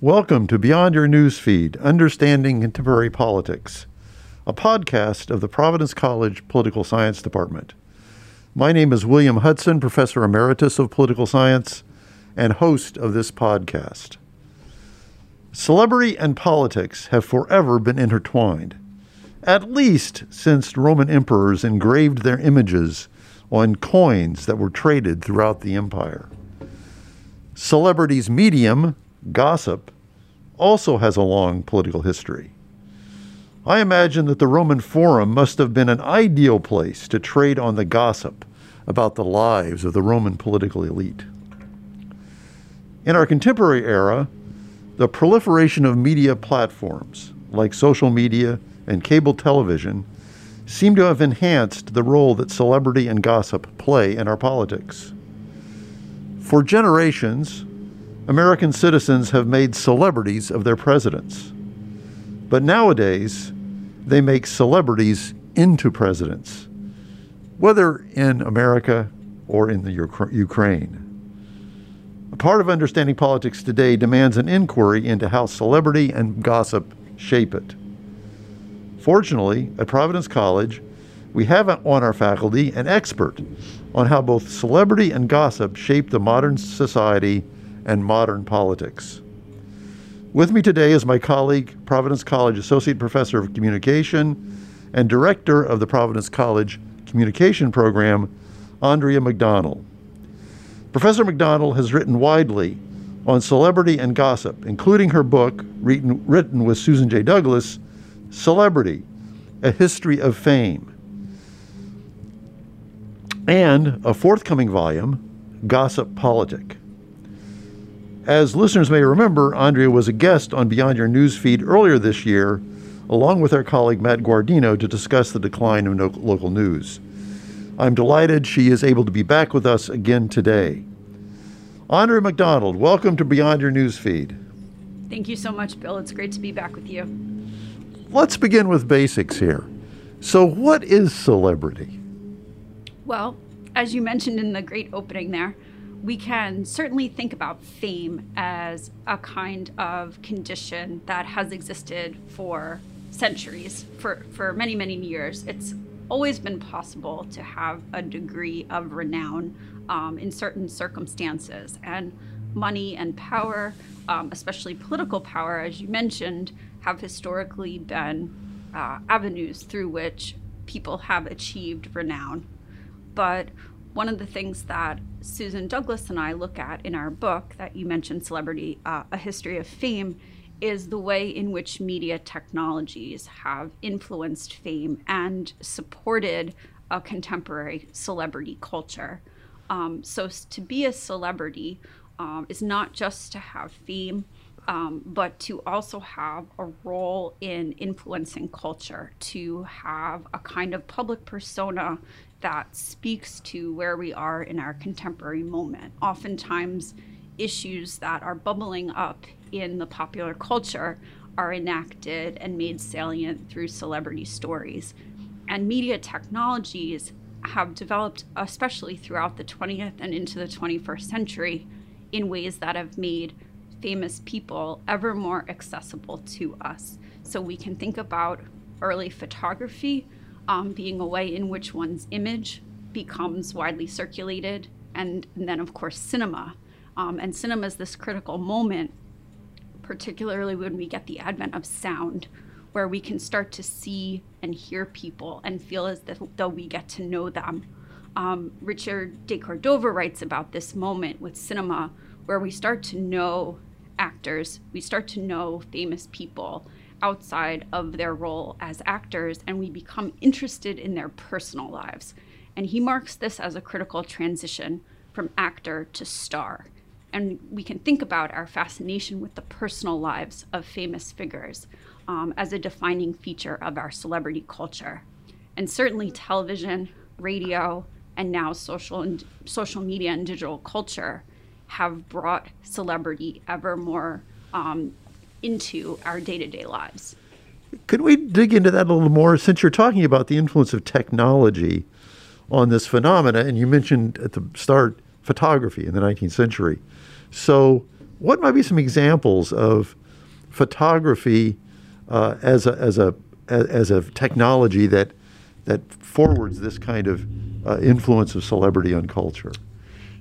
Welcome to Beyond Your Newsfeed Understanding Contemporary Politics, a podcast of the Providence College Political Science Department. My name is William Hudson, Professor Emeritus of Political Science and host of this podcast. Celebrity and politics have forever been intertwined, at least since Roman emperors engraved their images on coins that were traded throughout the empire. Celebrities' medium, gossip, also has a long political history. I imagine that the Roman Forum must have been an ideal place to trade on the gossip about the lives of the Roman political elite. In our contemporary era, the proliferation of media platforms like social media and cable television seem to have enhanced the role that celebrity and gossip play in our politics. For generations, American citizens have made celebrities of their presidents. But nowadays, they make celebrities into presidents, whether in America or in the Ukraine. A part of understanding politics today demands an inquiry into how celebrity and gossip shape it. Fortunately, at Providence College, we have on our faculty an expert on how both celebrity and gossip shape the modern society and modern politics. With me today is my colleague, Providence College Associate Professor of Communication and Director of the Providence College Communication Program, Andrea McDonnell. Professor McDonnell has written widely on celebrity and gossip, including her book, written, written with Susan J. Douglas, Celebrity A History of Fame, and a forthcoming volume, Gossip Politic. As listeners may remember, Andrea was a guest on Beyond Your Newsfeed earlier this year, along with our colleague Matt Guardino, to discuss the decline of no- local news. I'm delighted she is able to be back with us again today. Andrea McDonnell, welcome to Beyond Your Newsfeed. Thank you so much, Bill. It's great to be back with you let's begin with basics here. So, what is celebrity? Well, as you mentioned in the great opening there, we can certainly think about fame as a kind of condition that has existed for centuries, for, for many, many years. It's always been possible to have a degree of renown um, in certain circumstances. And money and power, um, especially political power, as you mentioned, have historically been uh, avenues through which people have achieved renown. But one of the things that Susan Douglas and I look at in our book that you mentioned, Celebrity, uh, A History of Fame, is the way in which media technologies have influenced fame and supported a contemporary celebrity culture. Um, so, to be a celebrity um, is not just to have fame, um, but to also have a role in influencing culture, to have a kind of public persona that speaks to where we are in our contemporary moment. Oftentimes, issues that are bubbling up in the popular culture are enacted and made salient through celebrity stories. And media technologies have developed, especially throughout the 20th and into the 21st century, in ways that have made famous people ever more accessible to us. So we can think about early photography um, being a way in which one's image becomes widely circulated, and, and then, of course, cinema. Um, and cinema is this critical moment, particularly when we get the advent of sound, where we can start to see and hear people and feel as though we get to know them. Um, Richard de Cordova writes about this moment with cinema where we start to know actors, we start to know famous people outside of their role as actors, and we become interested in their personal lives. And he marks this as a critical transition from actor to star. And we can think about our fascination with the personal lives of famous figures um, as a defining feature of our celebrity culture. And certainly, television, radio, and now social and social media and digital culture have brought celebrity ever more um, into our day to day lives. Could we dig into that a little more? Since you're talking about the influence of technology on this phenomena, and you mentioned at the start photography in the 19th century. So, what might be some examples of photography uh, as a as a as a technology that that forwards this kind of uh, influence of celebrity on culture?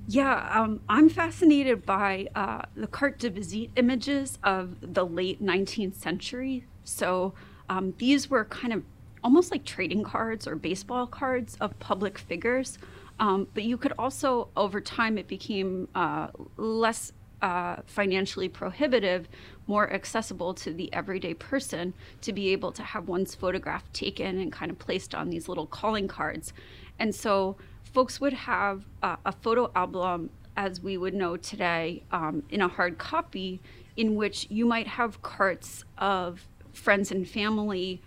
Yeah, um, I'm fascinated by uh, the carte de visite images of the late 19th century. So um, these were kind of almost like trading cards or baseball cards of public figures. Um, but you could also, over time, it became uh, less uh, financially prohibitive, more accessible to the everyday person to be able to have one's photograph taken and kind of placed on these little calling cards. And so folks would have uh, a photo album as we would know today um, in a hard copy in which you might have carts of friends and family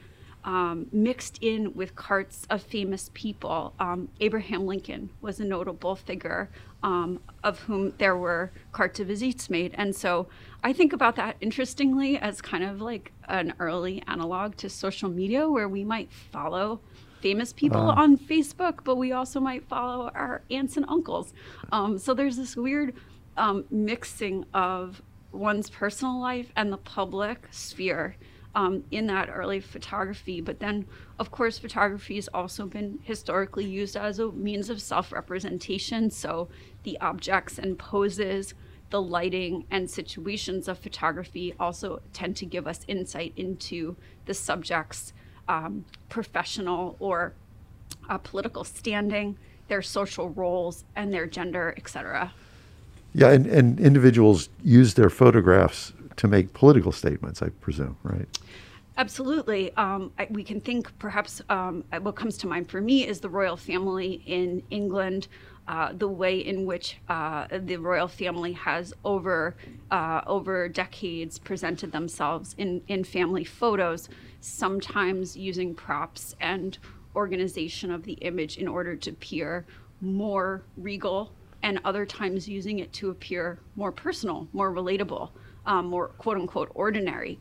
um, mixed in with carts of famous people. Um, Abraham Lincoln was a notable figure um, of whom there were carte de visites made. And so I think about that interestingly as kind of like an early analog to social media where we might follow famous people uh, on Facebook, but we also might follow our aunts and uncles. Um, so there's this weird um, mixing of one's personal life and the public sphere um, in that early photography. But then, of course, photography has also been historically used as a means of self representation. So the objects and poses, the lighting and situations of photography also tend to give us insight into the subject's um, professional or uh, political standing, their social roles, and their gender, etc. Yeah, and, and individuals use their photographs to make political statements, I presume, right? Absolutely. Um, I, we can think perhaps um, what comes to mind for me is the royal family in England, uh, the way in which uh, the royal family has over uh, over decades presented themselves in, in family photos sometimes using props and organization of the image in order to appear more regal, and other times using it to appear more personal, more relatable, um, more quote unquote ordinary.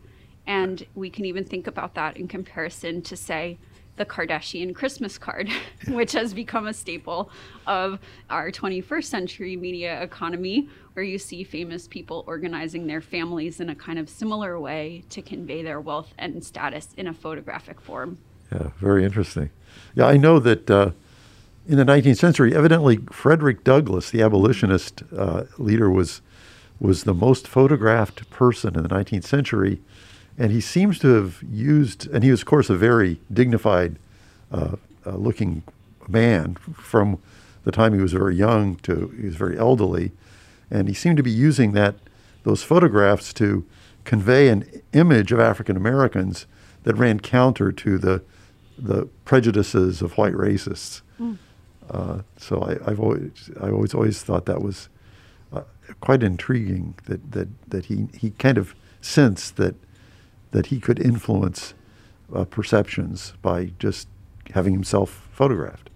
And we can even think about that in comparison to, say, the Kardashian Christmas card, which has become a staple of our 21st century media economy, where you see famous people organizing their families in a kind of similar way to convey their wealth and status in a photographic form. Yeah, very interesting. Yeah, I know that uh, in the 19th century, evidently Frederick Douglass, the abolitionist uh, leader, was was the most photographed person in the 19th century and he seems to have used, and he was, of course, a very dignified uh, uh, looking man from the time he was very young to he was very elderly. And he seemed to be using that those photographs to convey an image of African Americans that ran counter to the the prejudices of white racists. Mm. Uh, so I, have always I always always thought that was uh, quite intriguing that that that he he kind of sensed that that he could influence uh, perceptions by just having himself photographed.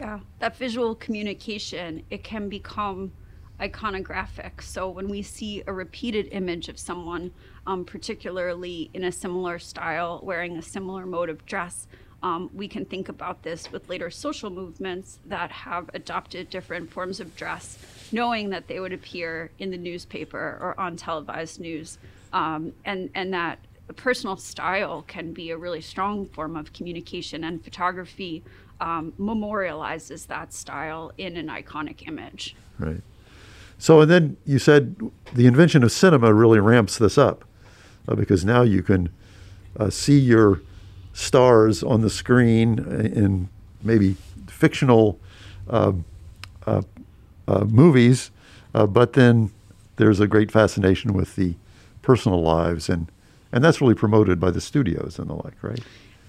Yeah, that visual communication, it can become iconographic. So when we see a repeated image of someone, um, particularly in a similar style, wearing a similar mode of dress, um, we can think about this with later social movements that have adopted different forms of dress, knowing that they would appear in the newspaper or on televised news, um, and and that personal style can be a really strong form of communication, and photography um, memorializes that style in an iconic image. Right. So, and then you said the invention of cinema really ramps this up uh, because now you can uh, see your stars on the screen in maybe fictional uh, uh, uh movies, uh, but then there's a great fascination with the personal lives and and that's really promoted by the studios and the like, right?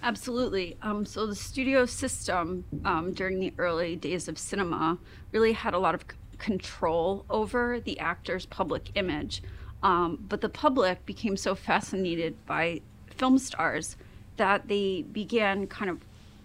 Absolutely. Um, so the studio system um, during the early days of cinema really had a lot of c- control over the actor's public image. Um, but the public became so fascinated by film stars that they began kind of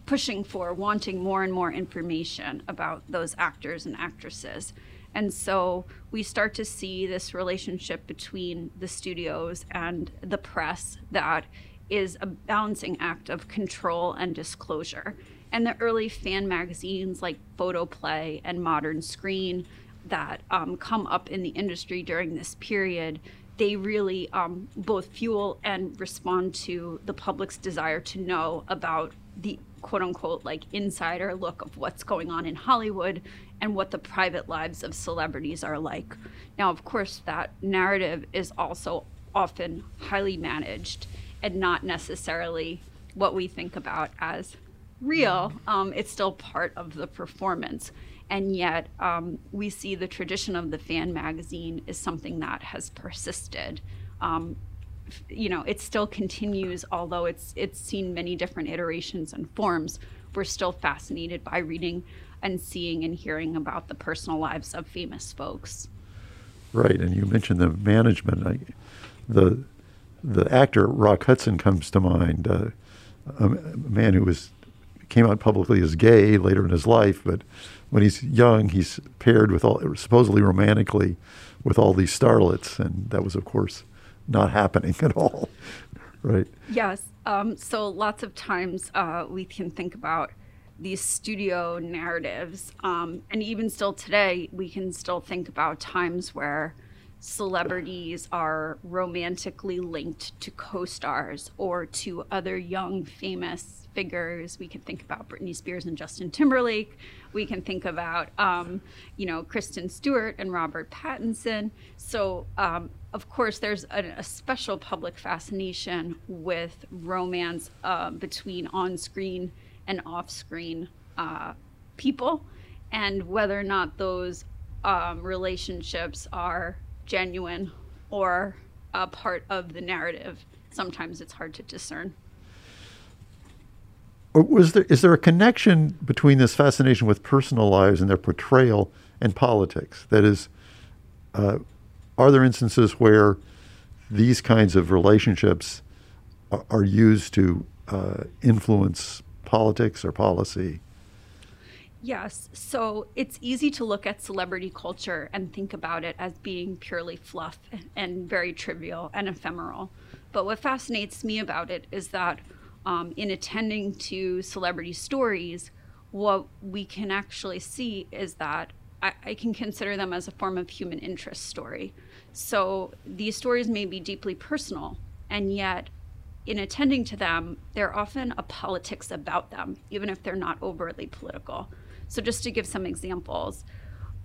pushing for, wanting more and more information about those actors and actresses. And so we start to see this relationship between the studios and the press that is a balancing act of control and disclosure. And the early fan magazines like Photoplay and Modern Screen that um, come up in the industry during this period, they really um, both fuel and respond to the public's desire to know about the quote unquote like insider look of what's going on in Hollywood and what the private lives of celebrities are like. Now, of course, that narrative is also often highly managed and not necessarily what we think about as real. Um, it's still part of the performance. And yet, um, we see the tradition of the fan magazine is something that has persisted. Um, you know, it still continues, although it's it's seen many different iterations and forms. We're still fascinated by reading and seeing and hearing about the personal lives of famous folks. Right, and you mentioned the management. I, the the actor Rock Hudson comes to mind, uh, a man who was came out publicly as gay later in his life, but when he's young, he's paired with all supposedly romantically with all these starlets, and that was, of course, not happening at all. right? Yes. Um, so lots of times uh, we can think about these studio narratives, um, and even still today, we can still think about times where celebrities are romantically linked to co-stars or to other young famous figures. We can think about Britney Spears and Justin Timberlake. We can think about, um, you know, Kristen Stewart and Robert Pattinson. So, um, of course, there's a, a, special public fascination with romance uh, between on-screen and off-screen uh, people, and whether or not those um, relationships are genuine or a part of the narrative. Sometimes it's hard to discern. Was there is there a connection between this fascination with personal lives and their portrayal and politics? That is, uh, are there instances where these kinds of relationships are, used to uh, influence politics or policy? Yes. So it's easy to look at celebrity culture and think about it as being purely fluff and very trivial and ephemeral. But what fascinates me about it is that um, in attending to celebrity stories, what we can actually see is that I, I can consider them as a form of human interest story. So these stories may be deeply personal, and yet in attending to them, they're often a politics about them, even if they're not overtly political. So, just to give some examples,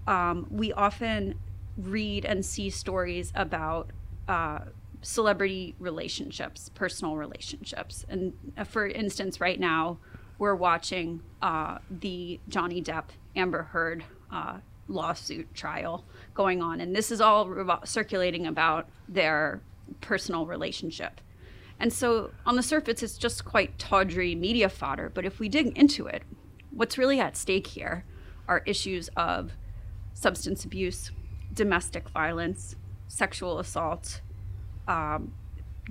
um, we often read and see stories about uh, celebrity relationships, personal relationships. And uh, for instance, right now, we're watching uh, the Johnny Depp Amber Heard uh, lawsuit trial going on. And this is all circulating about their personal relationship. And so on the surface, it's just quite tawdry media fodder. But if we dig into it, what's really at stake here are issues of substance abuse, domestic violence, sexual assault, um,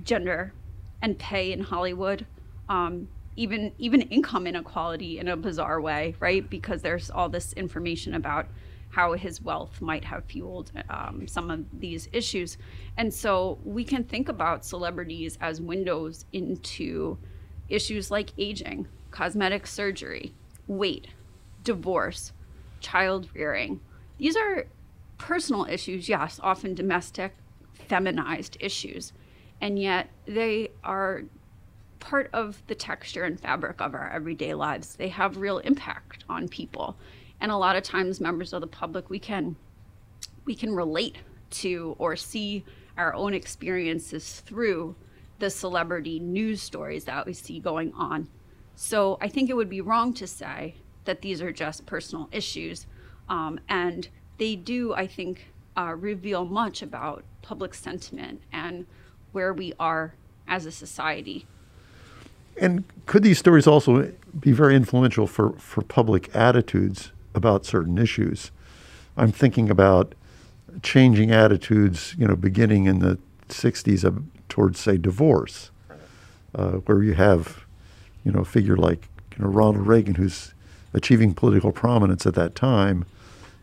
gender, and pay in Hollywood. Um, even even income inequality in a bizarre way, right? Because there's all this information about how his wealth might have fueled um, some of these issues, and so we can think about celebrities as windows into issues like aging, cosmetic surgery, weight, divorce, child rearing. These are personal issues, yes, often domestic, feminized issues, and yet they are part of the texture and fabric of our everyday lives. They have real impact on people. And a lot of times members of the public we can we can relate to or see our own experiences through the celebrity news stories that we see going on so I think it would be wrong to say that these are just personal issues. Um, and they do, I think, uh, reveal much about public sentiment and where we are as a society. And could these stories also be very influential for, for public attitudes about certain issues? I'm thinking about changing attitudes, you know, beginning in the 60s of, towards, say, divorce, uh, where you have you know, a figure like you know, Ronald Reagan, who's achieving political prominence at that time,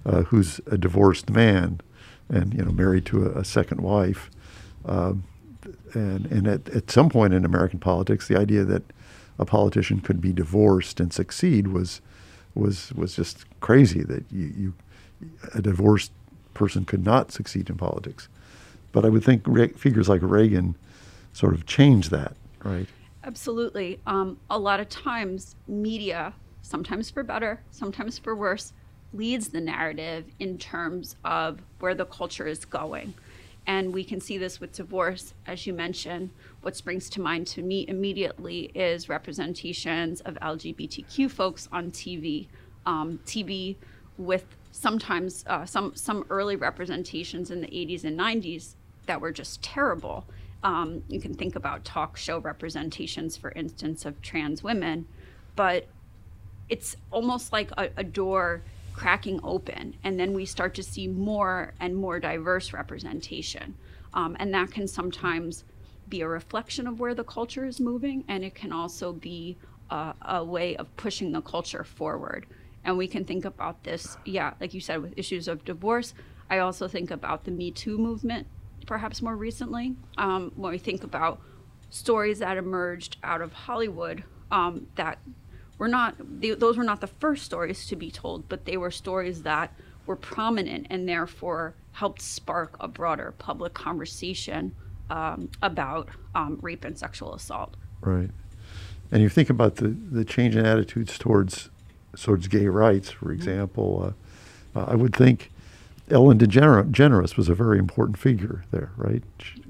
uh, who's a divorced man and you know married to a, a second wife, um, and and at, at some point in American politics, the idea that a politician could be divorced and succeed was was was just crazy. That you, you a divorced person could not succeed in politics. But I would think re- figures like Reagan sort of changed that, right? Absolutely. Um, a lot of times, media, sometimes for better, sometimes for worse, leads the narrative in terms of where the culture is going. And we can see this with divorce, as you mentioned. What springs to mind to me immediately is representations of LGBTQ folks on TV. Um, TV with sometimes uh, some some early representations in the 80s and 90s that were just terrible. Um, you can think about talk show representations, for instance, of trans women, but it's almost like a, a door cracking open, and then we start to see more and more diverse representation. Um, and that can sometimes be a reflection of where the culture is moving, and it can also be uh, a way of pushing the culture forward. And we can think about this, yeah, like you said, with issues of divorce. I also think about the Me Too movement, perhaps more recently, um, when we think about stories that emerged out of Hollywood um, that were not, they, those were not the first stories to be told, but they were stories that were prominent and therefore helped spark a broader public conversation um, about um, rape and sexual assault. Right. And you think about the, the change in attitudes towards towards gay rights, for example. Uh, uh, I would think Ellen DeGeneres was a very important figure there, right?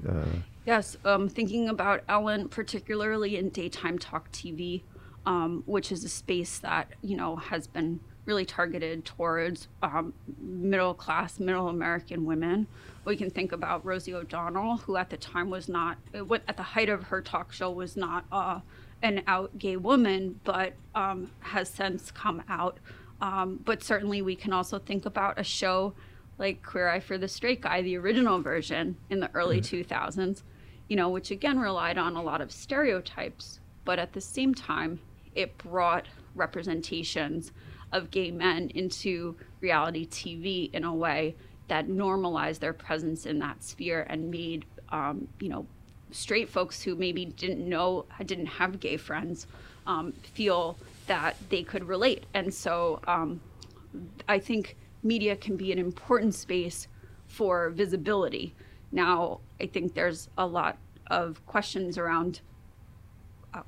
Uh, yes, um, thinking about Ellen, particularly in daytime talk TV, um, which is a space that you know has been really targeted towards um, middle class, middle American women. We can think about Rosie O'Donnell, who at the time was not, at the height of her talk show, was not uh, an out gay woman, but um, has since come out. Um, but certainly, we can also think about a show like Queer Eye for the Straight Guy, the original version in the early mm. 2000s, you know, which again relied on a lot of stereotypes, but at the same time, it brought representations of gay men into reality TV in a way that normalized their presence in that sphere and made, um, you know, straight folks who maybe didn't know, didn't have gay friends, um, feel that they could relate. And so um, I think media can be an important space for visibility. Now, I think there's a lot of questions around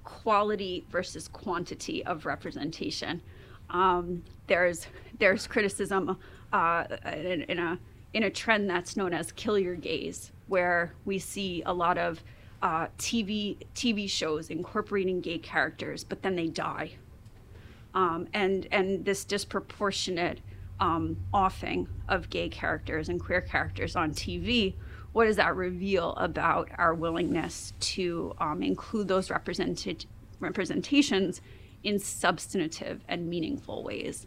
quality versus quantity of representation. Um, there's there's criticism uh, in, in, a in a trend that's known as kill your gays, where we see a lot of uh, TV TV shows incorporating gay characters, but then they die, um, and and this disproportionate um, offing of gay characters and queer characters on TV. What does that reveal about our willingness to um, include those represented representations in substantive and meaningful ways?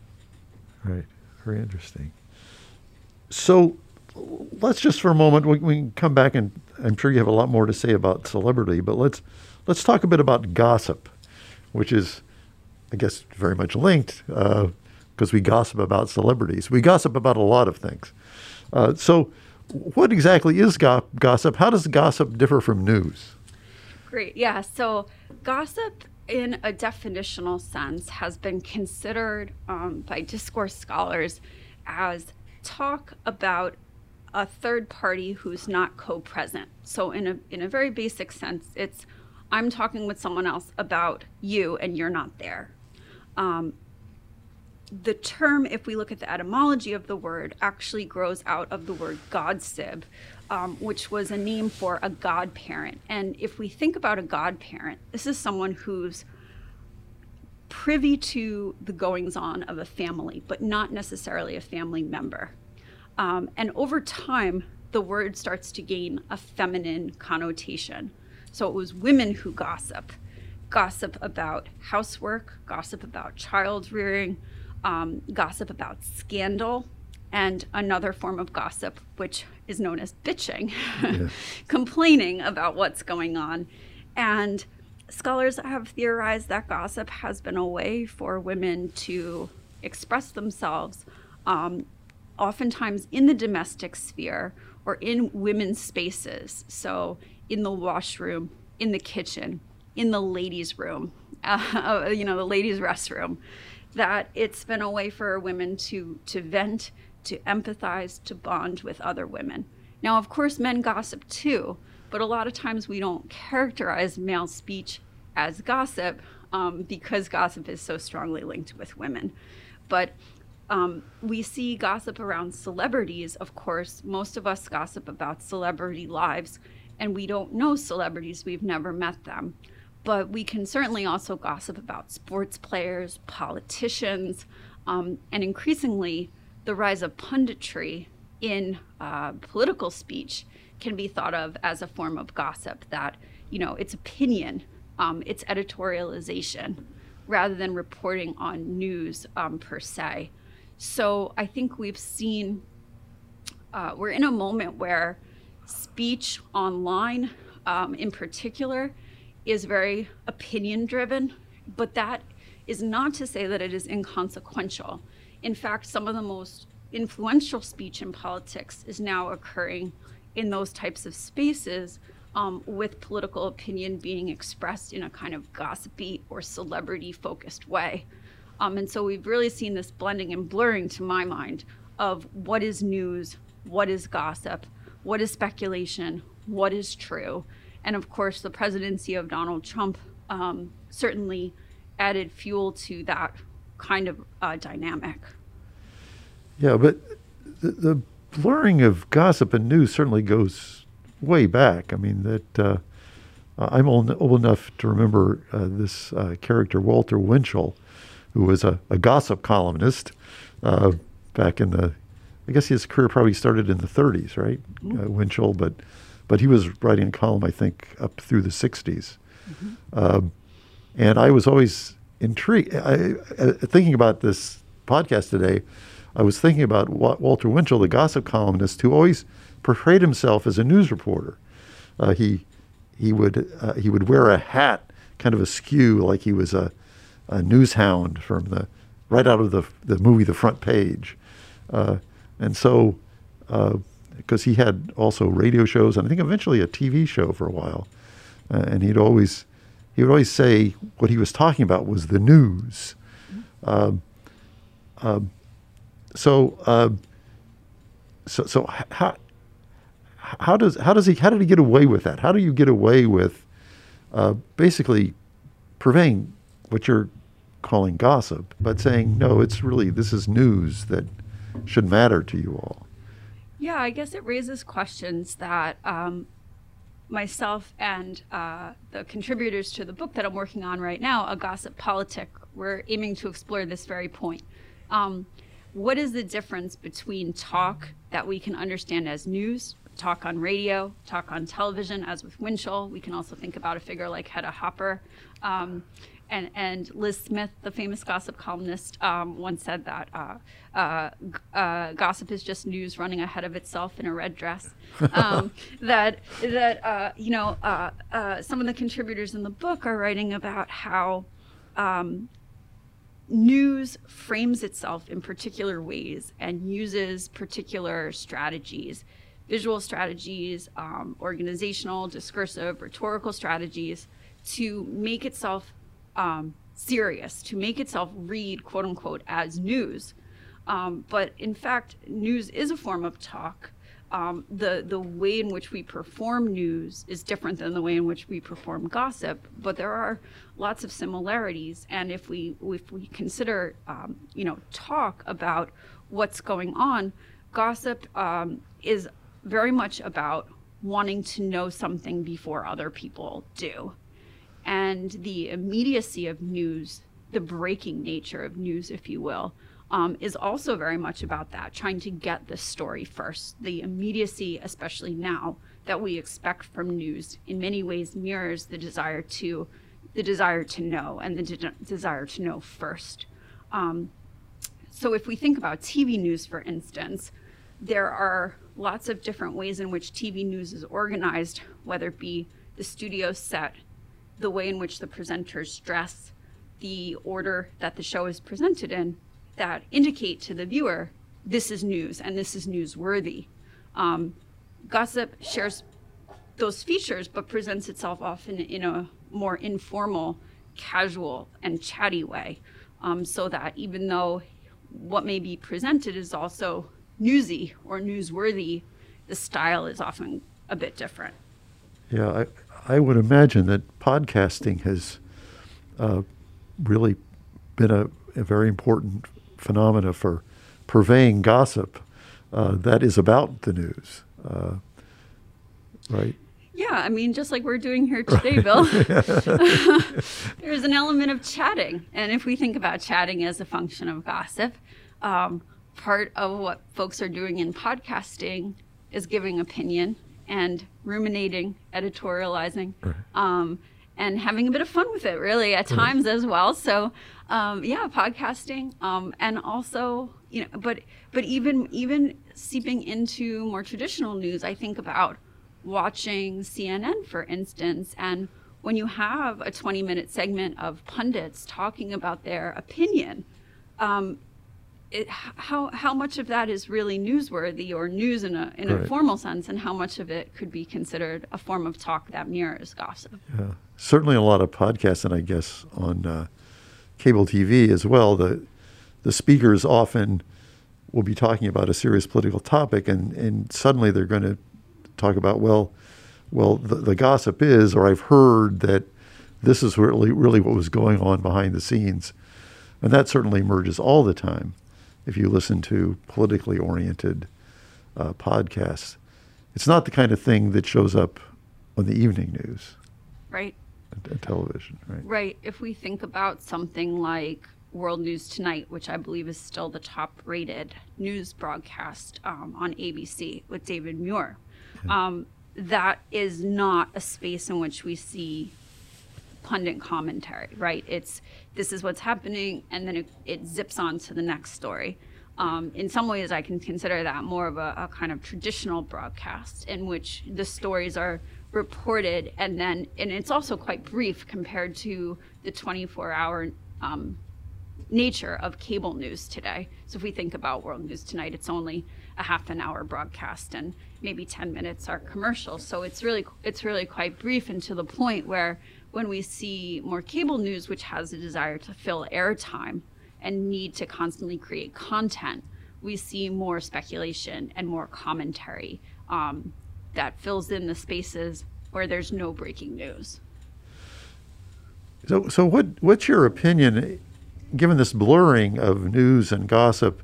Right. Very interesting. So let's just for a moment we, we, can come back and I'm sure you have a lot more to say about celebrity, but let's let's talk a bit about gossip, which is, I guess, very much linked because uh, we gossip about celebrities. We gossip about a lot of things. Uh, so, what exactly is go- gossip? How does gossip differ from news? Great. Yeah. So, gossip in a definitional sense has been considered um, by discourse scholars as talk about a third party who's not co-present. So in a in a very basic sense, it's I'm talking with someone else about you and you're not there. Um, the term, if we look at the etymology of the word, actually grows out of the word godsib, um, which was a name for a godparent. And if we think about a godparent, this is someone who's privy to the goings on of a family, but not necessarily a family member. Um, and over time, the word starts to gain a feminine connotation. So it was women who gossip, gossip about housework, gossip about child rearing, um, gossip about scandal, and another form of gossip, which is known as bitching, yeah. complaining about what's going on. And scholars have theorized that gossip has been a way for women to express themselves um, oftentimes in the domestic sphere or in women's spaces. So, in the washroom, in the kitchen, in the ladies' room, uh, you know, the ladies' restroom, that it's been a way for women to to vent, to empathize, to bond with other women. Now, of course, men gossip too, but a lot of times we don't characterize male speech as gossip um, because gossip is so strongly linked with women. But um, we see gossip around celebrities, of course. Most of us gossip about celebrity lives, and we don't know celebrities, we've never met them. But we can certainly also gossip about sports players, politicians, um, and increasingly the rise of punditry in uh, political speech can be thought of as a form of gossip that, you know, it's opinion, um, it's editorialization rather than reporting on news um, per se. So I think we've seen, uh, we're in a moment where speech online um, in particular is very opinion driven, but that is not to say that it is inconsequential. In fact, some of the most influential speech in politics is now occurring in those types of spaces um, with political opinion being expressed in a kind of gossipy or celebrity focused way. Um, and so we've really seen this blending and blurring, to my mind, of what is news, what is gossip, what is speculation, what is true. And of course, the presidency of Donald Trump um, certainly added fuel to that kind of uh, dynamic. Yeah, but the, the, blurring of gossip and news certainly goes way back. I mean, that uh, I'm old, old, enough to remember uh, this uh, character, Walter Winchell, who was a, a gossip columnist uh, back in the, I guess his career probably started in the 30s, right? Mm-hmm. Uh, Winchell, but but he was writing a column, I think, up through the 60s. Mm-hmm. Um, and I was always intrigued. I, uh, thinking about this podcast today, I was thinking about Walter Winchell, the gossip columnist, who always portrayed himself as a news reporter. Uh, he he would uh, he would wear a hat kind of askew, like he was a, a news hound from the right out of the the movie The Front Page, uh, and so because he had also radio shows and I think eventually a TV show for a while, uh, and he'd always he would always say what he was talking about was the news. Um, um, so, uh, so, so how, how does how does he how did he get away with that? How do you get away with uh, basically purveying what you're calling gossip, but saying no, it's really this is news that should matter to you all? Yeah, I guess it raises questions that um, myself and uh, the contributors to the book that I'm working on right now, A Gossip Politic, we're aiming to explore this very point. Um, what is the difference between talk that we can understand as news, talk on radio, talk on television, as with Winchell? We can also think about a figure like Hedda Hopper. Um, and, and Liz Smith, the famous gossip columnist, um, once said that uh, uh, uh, gossip is just news running ahead of itself in a red dress. Um, that that uh, you know, uh, uh, some of the contributors in the book are writing about how um, news frames itself in particular ways and uses particular strategies, visual strategies, um, organizational, discursive, rhetorical strategies to make itself um, serious, to make itself read, quote unquote, as news. Um, but in fact, news is a form of talk. Um, the the way in which we perform news is different than the way in which we perform gossip, but there are lots of similarities. And if we if we consider um, you know talk about what's going on, gossip um, is very much about wanting to know something before other people do and the immediacy of news, the breaking nature of news, if you will, um, is also very much about that, trying to get the story first. The immediacy, especially now, that we expect from news in many ways mirrors the desire to the desire to know and the de- desire to know first. Um, so if we think about TV news, for instance, there are lots of different ways in which TV news is organized, whether it be the studio set, the way in which the presenters dress, the order that the show is presented in, that indicate to the viewer this is news and this is newsworthy. Um, gossip shares those features, but presents itself often in a more informal, casual, and chatty way, um, so that even though what may be presented is also newsy or newsworthy, the style is often a bit different. Yeah, I, I would imagine that podcasting has uh, really been a, a, very important phenomena for purveying gossip uh, that is about the news, uh, right? Yeah, I mean, just like we're doing here today, Bill, there's an element of chatting. And if we think about chatting as a function of gossip, um, part of what folks are doing in podcasting is giving opinion and ruminating, editorializing, right. um, and having a bit of fun with it, really, at times right. as well. So, um, yeah, podcasting, um, and also, you know, but but even even seeping into more traditional news, I think about watching CNN, for instance, and when you have a 20 minute segment of pundits talking about their opinion, um, it, how how much of that is really newsworthy or news in a in right. a formal sense, and how much of it could be considered a form of talk that mirrors gossip? Yeah, certainly a lot of podcasts, and I guess on uh, cable TV as well. The the speakers often will be talking about a serious political topic, and and suddenly they're going to talk about well, well the, the gossip is, or I've heard that this is really really what was going on behind the scenes, and that certainly emerges all the time if you listen to politically oriented uh, podcasts. It's not the kind of thing that shows up on the evening news. Right. And, television, right? Right. If we think about something like World News Tonight, which I believe is still the top rated news broadcast um, on ABC with David Muir, yeah. um, that is not a space in which we see pundit commentary, right? It's this is what's happening, and then it, it zips on to the next story. Um, in some ways, I can consider that more of a, a, kind of traditional broadcast in which the stories are reported and then, and it's also quite brief compared to the 24 hour um, nature of cable news today. So if we think about World News Tonight, it's only a half an hour broadcast and maybe 10 minutes are commercials. So it's really, it's really quite brief and to the point where when we see more cable news, which has a desire to fill airtime and need to constantly create content, we see more speculation and more commentary um, that fills in the spaces where there's no breaking news. So, so what, what's your opinion, given this blurring of news and gossip?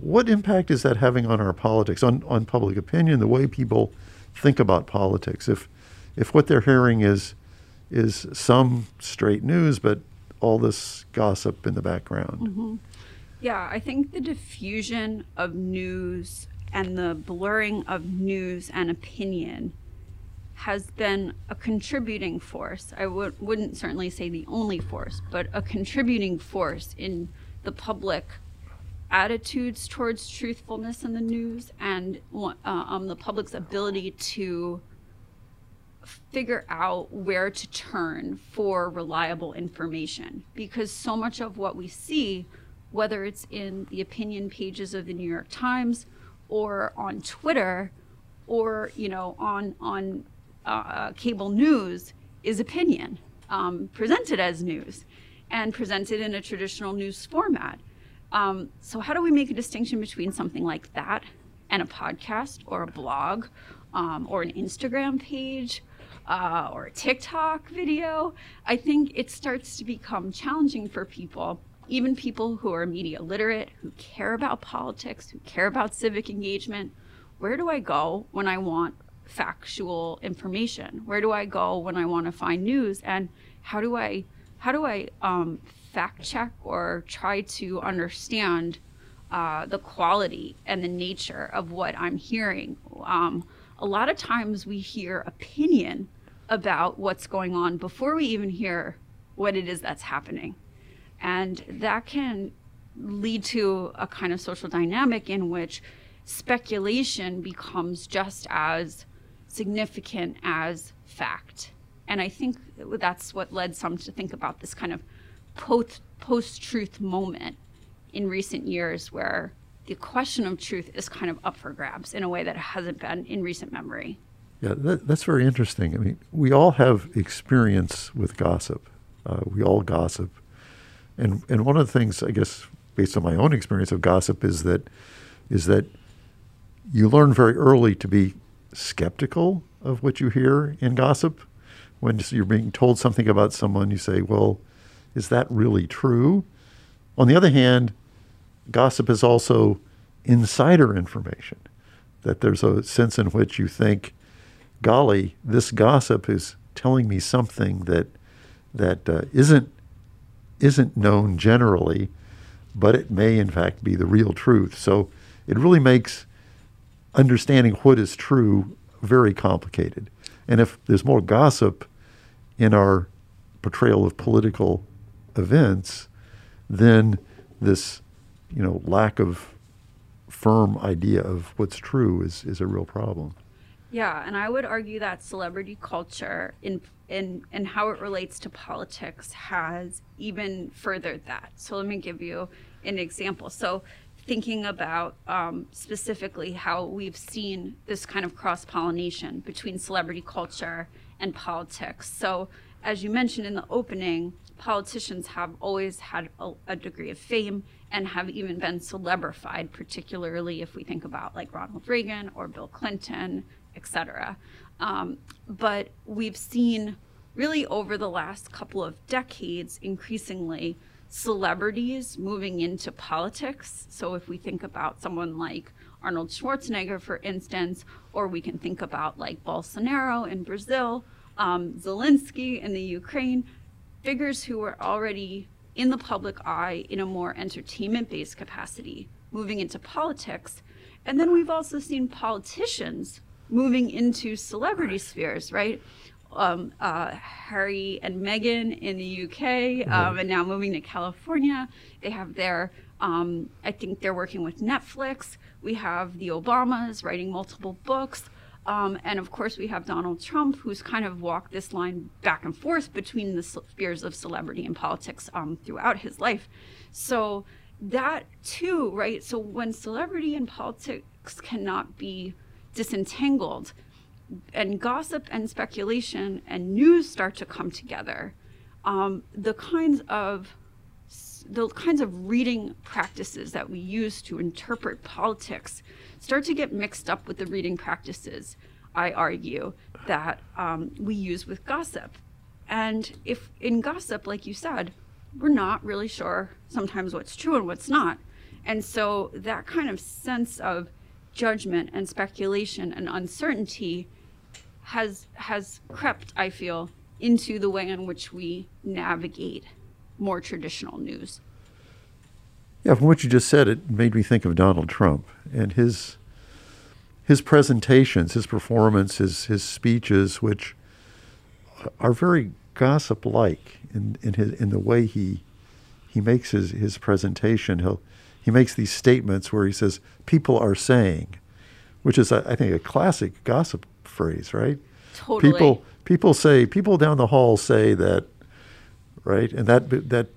What impact is that having on our politics, on, on public opinion, the way people think about politics? If, if what they're hearing is is some straight news, but all this gossip in the background. Mm-hmm. Yeah, I think the diffusion of news and the blurring of news and opinion has been a contributing force. I w- wouldn't certainly say the only force, but a contributing force in the public attitudes towards truthfulness in the news and uh, um, the public's ability to figure out where to turn for reliable information because so much of what we see, whether it's in the opinion pages of the New York Times or on Twitter or you know on on uh, cable news, is opinion um, presented as news and presented in a traditional news format. Um, so how do we make a distinction between something like that and a podcast or a blog um, or an Instagram page uh, or a TikTok video, I think it starts to become challenging for people, even people who are media literate, who care about politics, who care about civic engagement. Where do I go when I want factual information? Where do I go when I want to find news? And how do I how do I um, fact check or try to understand uh, the quality and the nature of what I'm hearing? Um, a lot of times we hear opinion about what's going on before we even hear what it is that's happening. And that can lead to a kind of social dynamic in which speculation becomes just as significant as fact. And I think that's what led some to think about this kind of post truth moment in recent years where the question of truth is kind of up for grabs in a way that hasn't been in recent memory. Yeah, that, that's very interesting. I mean, we all have experience with gossip. Uh, we all gossip, and and one of the things I guess, based on my own experience of gossip, is that is that you learn very early to be skeptical of what you hear in gossip. When you're being told something about someone, you say, well, is that really true? On the other hand, gossip is also insider information, that there's a sense in which you think, golly, this gossip is telling me something that that uh, not isn't known generally, but it may in fact be the real truth. So it really makes understanding what is true very complicated. And if there's more gossip in our portrayal of political events, then this, you know, lack of firm idea of what's true is, is a real problem. Yeah, and I would argue that celebrity culture in in and how it relates to politics has even furthered that. So let me give you an example. So thinking about um, specifically how we've seen this kind of cross pollination between celebrity culture and politics. So as you mentioned in the opening, politicians have always had a, a degree of fame and have even been celebrified, particularly if we think about like Ronald Reagan or Bill Clinton, etc. Um, but we've seen really over the last couple of decades increasingly celebrities moving into politics. So if we think about someone like Arnold Schwarzenegger, for instance, or we can think about like Bolsonaro in Brazil, um, Zelensky in the Ukraine, figures who were already in the public eye in a more entertainment based capacity, moving into politics. And then we've also seen politicians moving into celebrity spheres, right? Um, uh, Harry and Meghan in the UK, mm-hmm. um, and now moving to California. They have their, um, I think they're working with Netflix. We have the Obamas writing multiple books. Um, and of course, we have Donald Trump, who's kind of walked this line back and forth between the spheres of celebrity and politics um, throughout his life. So, that too, right? So, when celebrity and politics cannot be disentangled and gossip and speculation and news start to come together, um, the kinds of the kinds of reading practices that we use to interpret politics start to get mixed up with the reading practices, I argue, that um, we use with gossip. And if in gossip, like you said, we're not really sure sometimes what's true and what's not. And so that kind of sense of judgment and speculation and uncertainty has has crept, I feel, into the way in which we navigate more traditional news. Yeah, from what you just said, it made me think of Donald Trump and his his presentations, his performance, his his speeches, which are very gossip-like in in his in the way he he makes his his presentation. He'll he makes these statements where he says, people are saying, which is, I think, a classic gossip phrase, right? Totally. People, people say, people down the hall say that, right? And that, that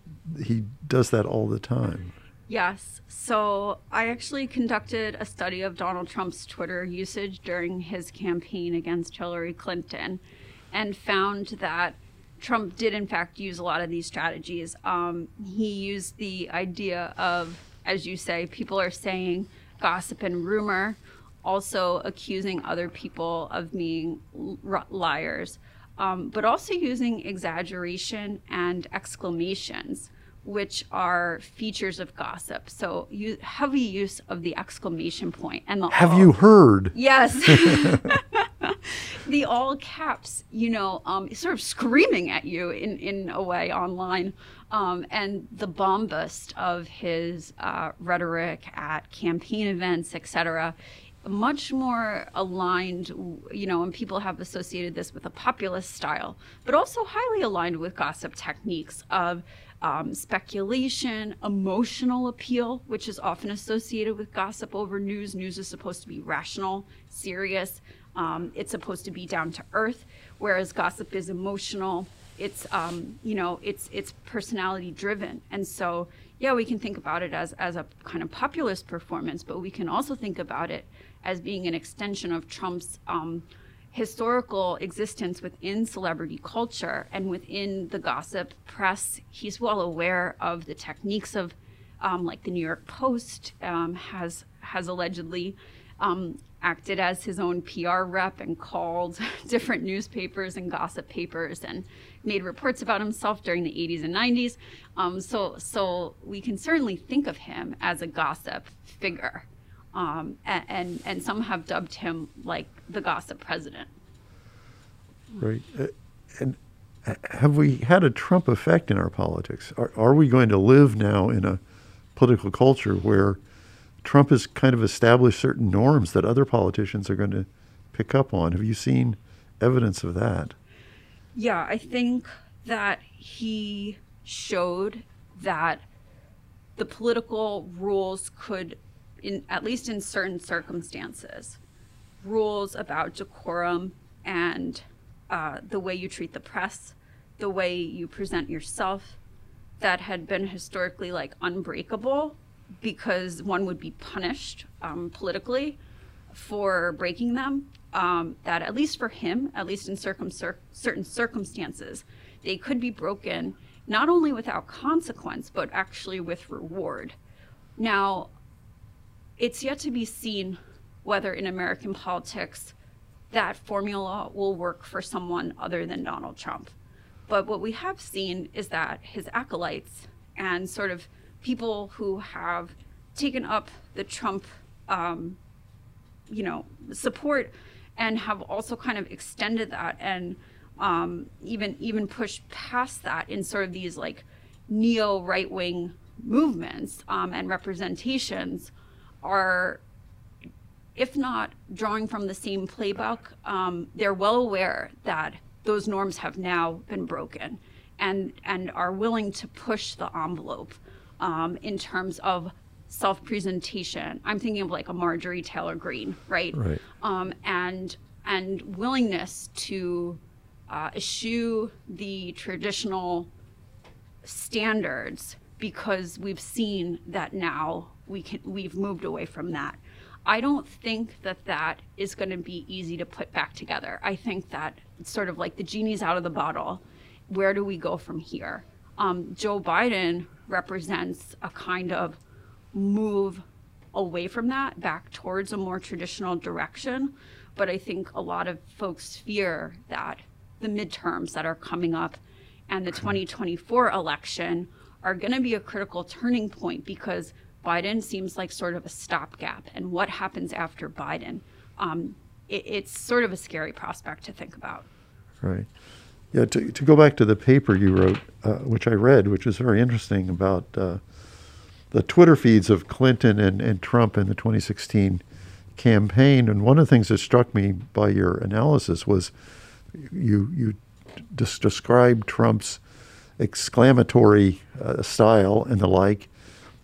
he does that all the time. Yes. So I actually conducted a study of Donald Trump's Twitter usage during his campaign against Hillary Clinton and found that Trump did, in fact, use a lot of these strategies. Um, he used the idea of as you say, people are saying gossip and rumor, also accusing other people of being liars, um, but also using exaggeration and exclamations, which are features of gossip. So, you, heavy use of the exclamation point and the. Have all. you heard? Yes. the all caps, you know, um, sort of screaming at you in, in a way online. Um, and the bombast of his uh, rhetoric at campaign events, etc., much more aligned, you know, and people have associated this with a populist style, but also highly aligned with gossip techniques of um, speculation, emotional appeal, which is often associated with gossip over news. News is supposed to be rational, serious, um, it's supposed to be down to earth, whereas gossip is emotional. It's um, you know it's it's personality driven, and so yeah, we can think about it as as a kind of populist performance, but we can also think about it as being an extension of Trump's um, historical existence within celebrity culture and within the gossip press. He's well aware of the techniques of, um, like the New York Post um, has has allegedly um, acted as his own PR rep and called different newspapers and gossip papers and made reports about himself during the 80s and 90s. Um, so, so we can certainly think of him as a gossip figure. Um, and, and, and some have dubbed him like the gossip president. Right. Uh, and have we had a Trump effect in our politics? Are, are we going to live now in a political culture where Trump has kind of established certain norms that other politicians are going to pick up on? Have you seen evidence of that? Yeah, I think that he showed that the political rules could, in at least in certain circumstances, rules about decorum and uh, the way you treat the press, the way you present yourself, that had been historically like unbreakable because one would be punished um, politically for breaking them. Um, that at least for him, at least in certain circumstances, they could be broken not only without consequence, but actually with reward. Now, it's yet to be seen whether in American politics that formula will work for someone other than Donald Trump. But what we have seen is that his acolytes and sort of people who have taken up the Trump, um, you know, support and have also kind of extended that and um, even even pushed past that in sort of these like neo right wing movements um, and representations are if not drawing from the same playbook, um, they're well aware that those norms have now been broken and, and are willing to push the envelope um, in terms of self presentation. I'm thinking of like a Marjorie Taylor Greene, right? Right. Um, and, and willingness to uh, eschew the traditional standards because we've seen that now we can we've moved away from that. I don't think that that is going to be easy to put back together. I think that it's sort of like the genie's out of the bottle. Where do we go from here? Um, Joe Biden represents a kind of move away from that back towards a more traditional direction. But I think a lot of folks fear that the midterms that are coming up and the 2024 election are going to be a critical turning point because Biden seems like sort of a stopgap. And what happens after Biden? Um, it, it's sort of a scary prospect to think about. Right. Yeah, to, to go back to the paper you wrote, uh, which I read, which was very interesting about uh, the Twitter feeds of Clinton and, and Trump in the 2016 campaign. And one of the things that struck me by your analysis was you, you just described Trump's exclamatory uh, style and the like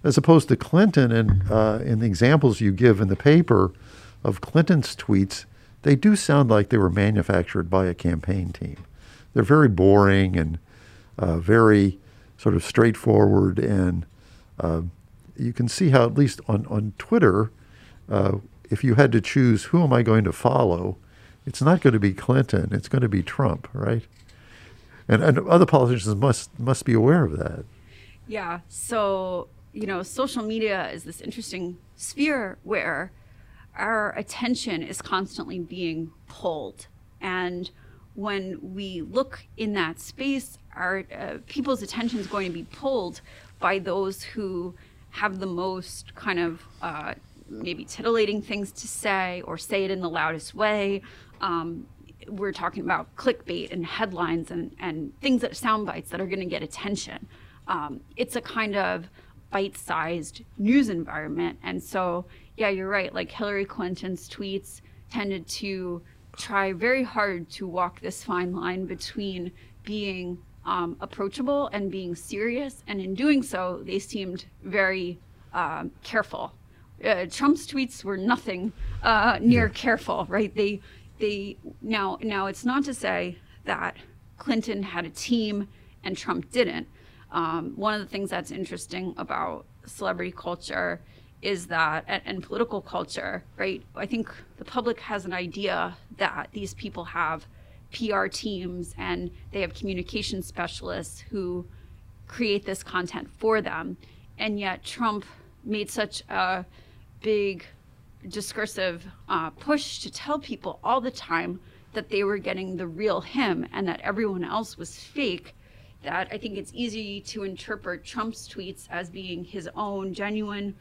as opposed to Clinton. And uh, in the examples you give in the paper of Clinton's tweets, they do sound like they were manufactured by a campaign team. They're very boring and uh, very sort of straightforward. And uh, you can see how, at least on, on Twitter, uh, if you had to choose who am I going to follow, it's not going to be Clinton, it's going to be Trump, right? And, and other politicians must must be aware of that. Yeah. So you know, social media is this interesting sphere where our attention is constantly being pulled. And when we look in that space, our uh, people's attention is going to be pulled by those who have the most kind of uh, maybe titillating things to say or say it in the loudest way. Um, we're talking about clickbait and headlines and, and things that sound bites that are going to get attention. Um, it's a kind of bite sized news environment. And so, yeah, you're right. Like Hillary Clinton's tweets tended to try very hard to walk this fine line between being um, approachable and being serious. And in doing so, they seemed very um, careful. Uh, Trump's tweets were nothing uh, near careful, right? They, they now now it's not to say that Clinton had a team and Trump didn't, um, one of the things that's interesting about celebrity culture is that, and, and, political culture, right? I think the public has an idea that these people have PR teams and they have communication specialists who create this content for them. And yet Trump made such a big discursive uh, push to tell people all the time that they were getting the real him and that everyone else was fake that I think it's easy to interpret Trump's tweets as being his own genuine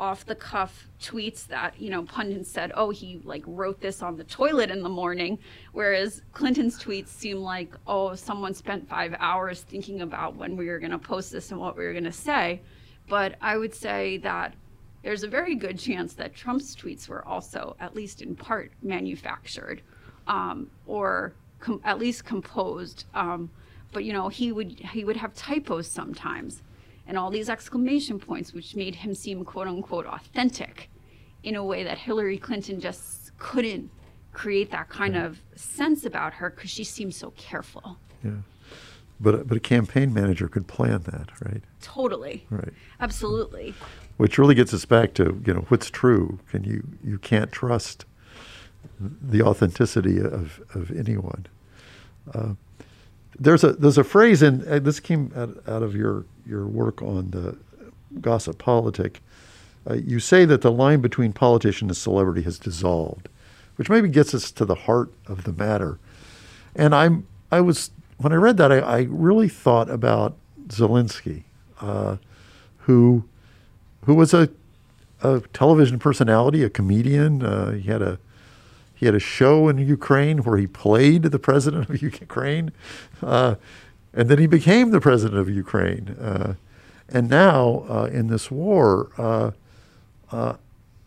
off the cuff tweets that you know pundits said oh he like wrote this on the toilet in the morning. Whereas clinton's tweets seem like oh someone spent five hours thinking about when we were going to post this and what we were going to say. But i would say that there's a very good chance that trump's tweets were also at least in part manufactured um, or com- at least composed um, but you know he would he would have typos sometimes and all these exclamation points which made him seem quote unquote authentic in a way that hillary clinton just couldn't create that kind of sense about her because she seemed so careful Yeah. But, but a campaign manager could plan that, right? totally Right. absolutely Which really gets us back to, you know, what's true. Can you, you can't trust the authenticity of, of anyone. Uh, there's a there's a phrase in uh, this came out, out of your your work on the gossip politic. Uh, you say that the line between politician and celebrity has dissolved, which maybe gets us to the heart of the matter. And I'm I was when I read that I, I really thought about Zelensky, uh, who who was a a television personality, a comedian. Uh, he had a he had a show in Ukraine where he played the president of Ukraine, uh, and then he became the president of Ukraine. Uh, and now uh, in this war, uh, uh,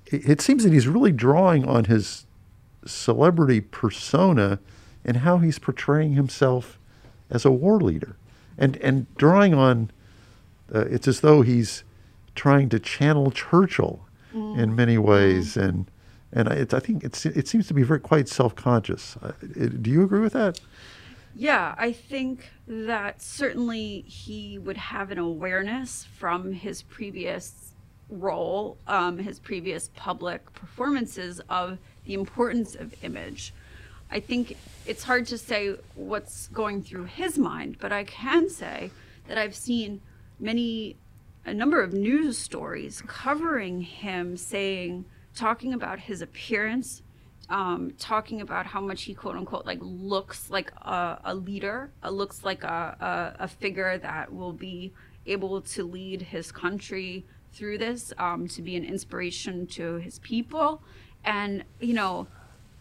it, it seems that he's really drawing on his celebrity persona and how he's portraying himself as a war leader, and and drawing on. Uh, it's as though he's trying to channel Churchill in many ways, and and I, I think it seems to be very quite self conscious. Uh, do you agree with that? Yeah, I think that certainly he would have an awareness from his previous role, um, his previous public performances of the importance of image. I think it's hard to say what's going through his mind, but I can say that I've seen many, a number of news stories covering him saying, talking about his appearance, um, talking about how much he quote unquote like looks like a, a leader, uh, looks like a, a, a figure that will be able to lead his country through this, um, to be an inspiration to his people, and you know,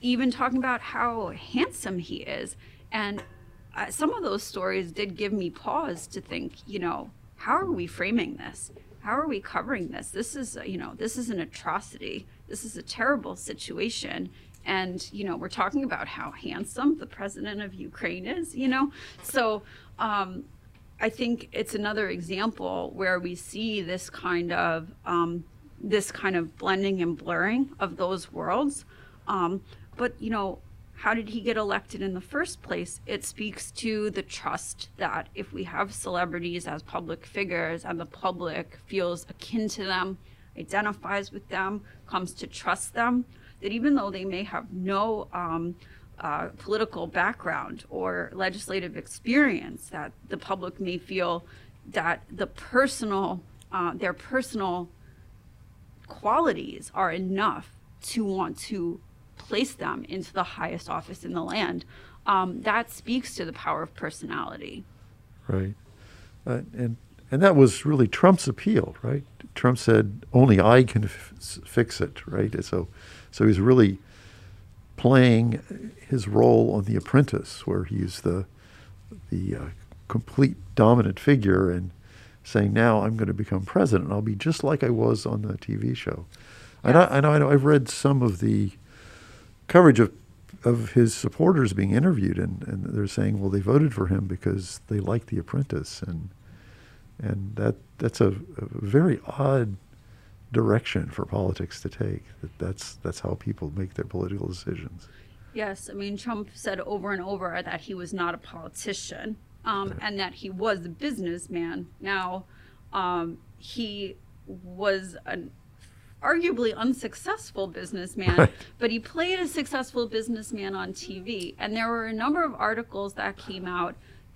even talking about how handsome he is. And uh, some of those stories did give me pause to think, you know, how are we framing this? How are we covering this? This is, you know, this is an atrocity. This is a terrible situation. And, you know, we're talking about how handsome the president of Ukraine is, you know? So um, I think it's another example where we see this kind of, um, this kind of blending and blurring of those worlds. Um, but, you know, how did he get elected in the first place? It speaks to the trust that if we have celebrities as public figures and the public feels akin to them, identifies with them, comes to trust them, that even though they may have no um, uh, political background or legislative experience, that the public may feel that the personal, uh, their personal qualities are enough to want to place them into the highest office in the land. Um, that speaks to the power of personality. Right. Uh, and and that was really Trump's appeal, right? Trump said only I can f- fix it, right? So so he's really playing his role on The Apprentice, where he's the the uh, complete dominant figure and saying, "Now I'm going to become president. I'll be just like I was on the TV show." I know, I know, I know. I've read some of the coverage of of his supporters being interviewed, and, and they're saying, well, they voted for him because they like The Apprentice, and and that that's a, a very odd direction for politics to take. That that's that's how people make their political decisions. Yes, I mean, Trump said over and over that he was not a politician um, and that he was a businessman. Now, um, he was an arguably unsuccessful businessman, Right. but he played a successful businessman on TV. And there were a number of articles that came out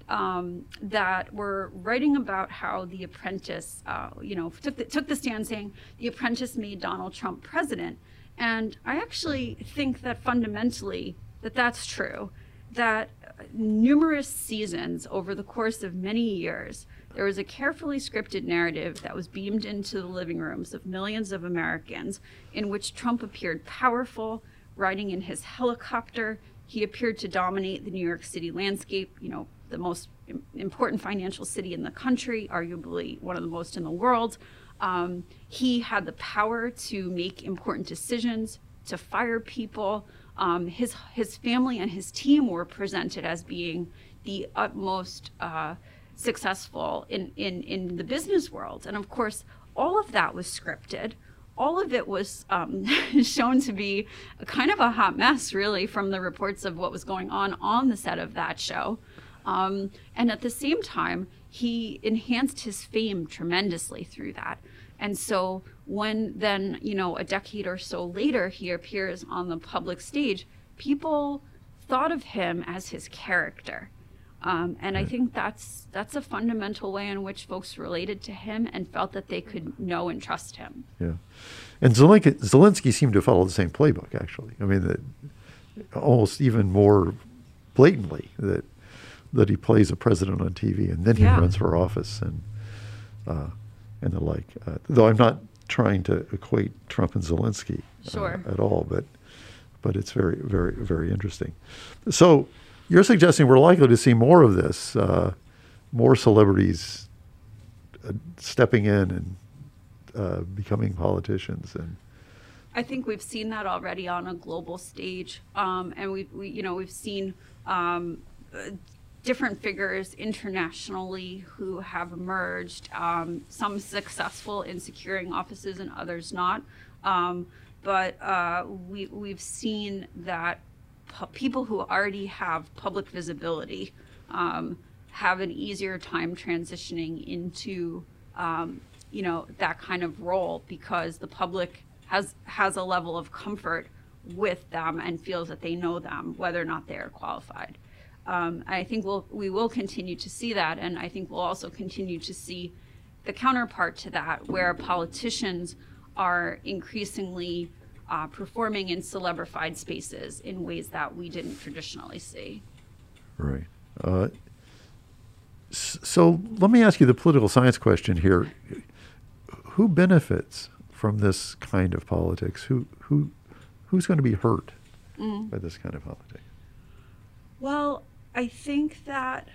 um, that were writing about how The Apprentice, uh, you know, took the, took the stand saying The Apprentice made Donald Trump president. And I actually think that fundamentally that that's true. That numerous seasons over the course of many years, there was a carefully scripted narrative that was beamed into the living rooms of millions of Americans in which Trump appeared powerful, riding in his helicopter. He appeared to dominate the New York City landscape, you know, the most important financial city in the country, arguably one of the most in the world. Um, he had the power to make important decisions, to fire people. Um, his his family and his team were presented as being the utmost uh, successful in, in in the business world, and of course, all of that was scripted. All of it was um, shown to be kind of a hot mess, really, from the reports of what was going on on the set of that show. Um, and at the same time, he enhanced his fame tremendously through that. And so when then, you know, a decade or so later, he appears on the public stage, people thought of him as his character. Um, and I think that's that's a fundamental way in which folks related to him and felt that they could know and trust him. Yeah, and Zelensky, Zelensky seemed to follow the same playbook. Actually, I mean, that almost even more blatantly that that he plays a president on TV and then he Yeah. runs for office and uh, and the like. Uh, though I'm not trying to equate Trump and Zelensky uh, Sure. at all, but but it's very very very interesting. So you're suggesting we're likely to see more of this, uh, more celebrities uh, stepping in and uh, becoming politicians and. I think we've seen that already on a global stage, um, and we've we, you know we've seen um, different figures internationally who have emerged. Um, some successful in securing offices, and others not. Um, but uh, we we've seen that people who already have public visibility um, have an easier time transitioning into um, you know that kind of role because the public has has a level of comfort with them and feels that they know them whether or not they are qualified. Um, I think we'll we will continue to see that, and I think we'll also continue to see the counterpart to that, where politicians are increasingly uh, performing in celebrified spaces in ways that we didn't traditionally see. Right. Uh, so let me ask you the political science question here. Who benefits from this kind of politics? Who who who's going to be hurt by this kind of politics? Well, I think that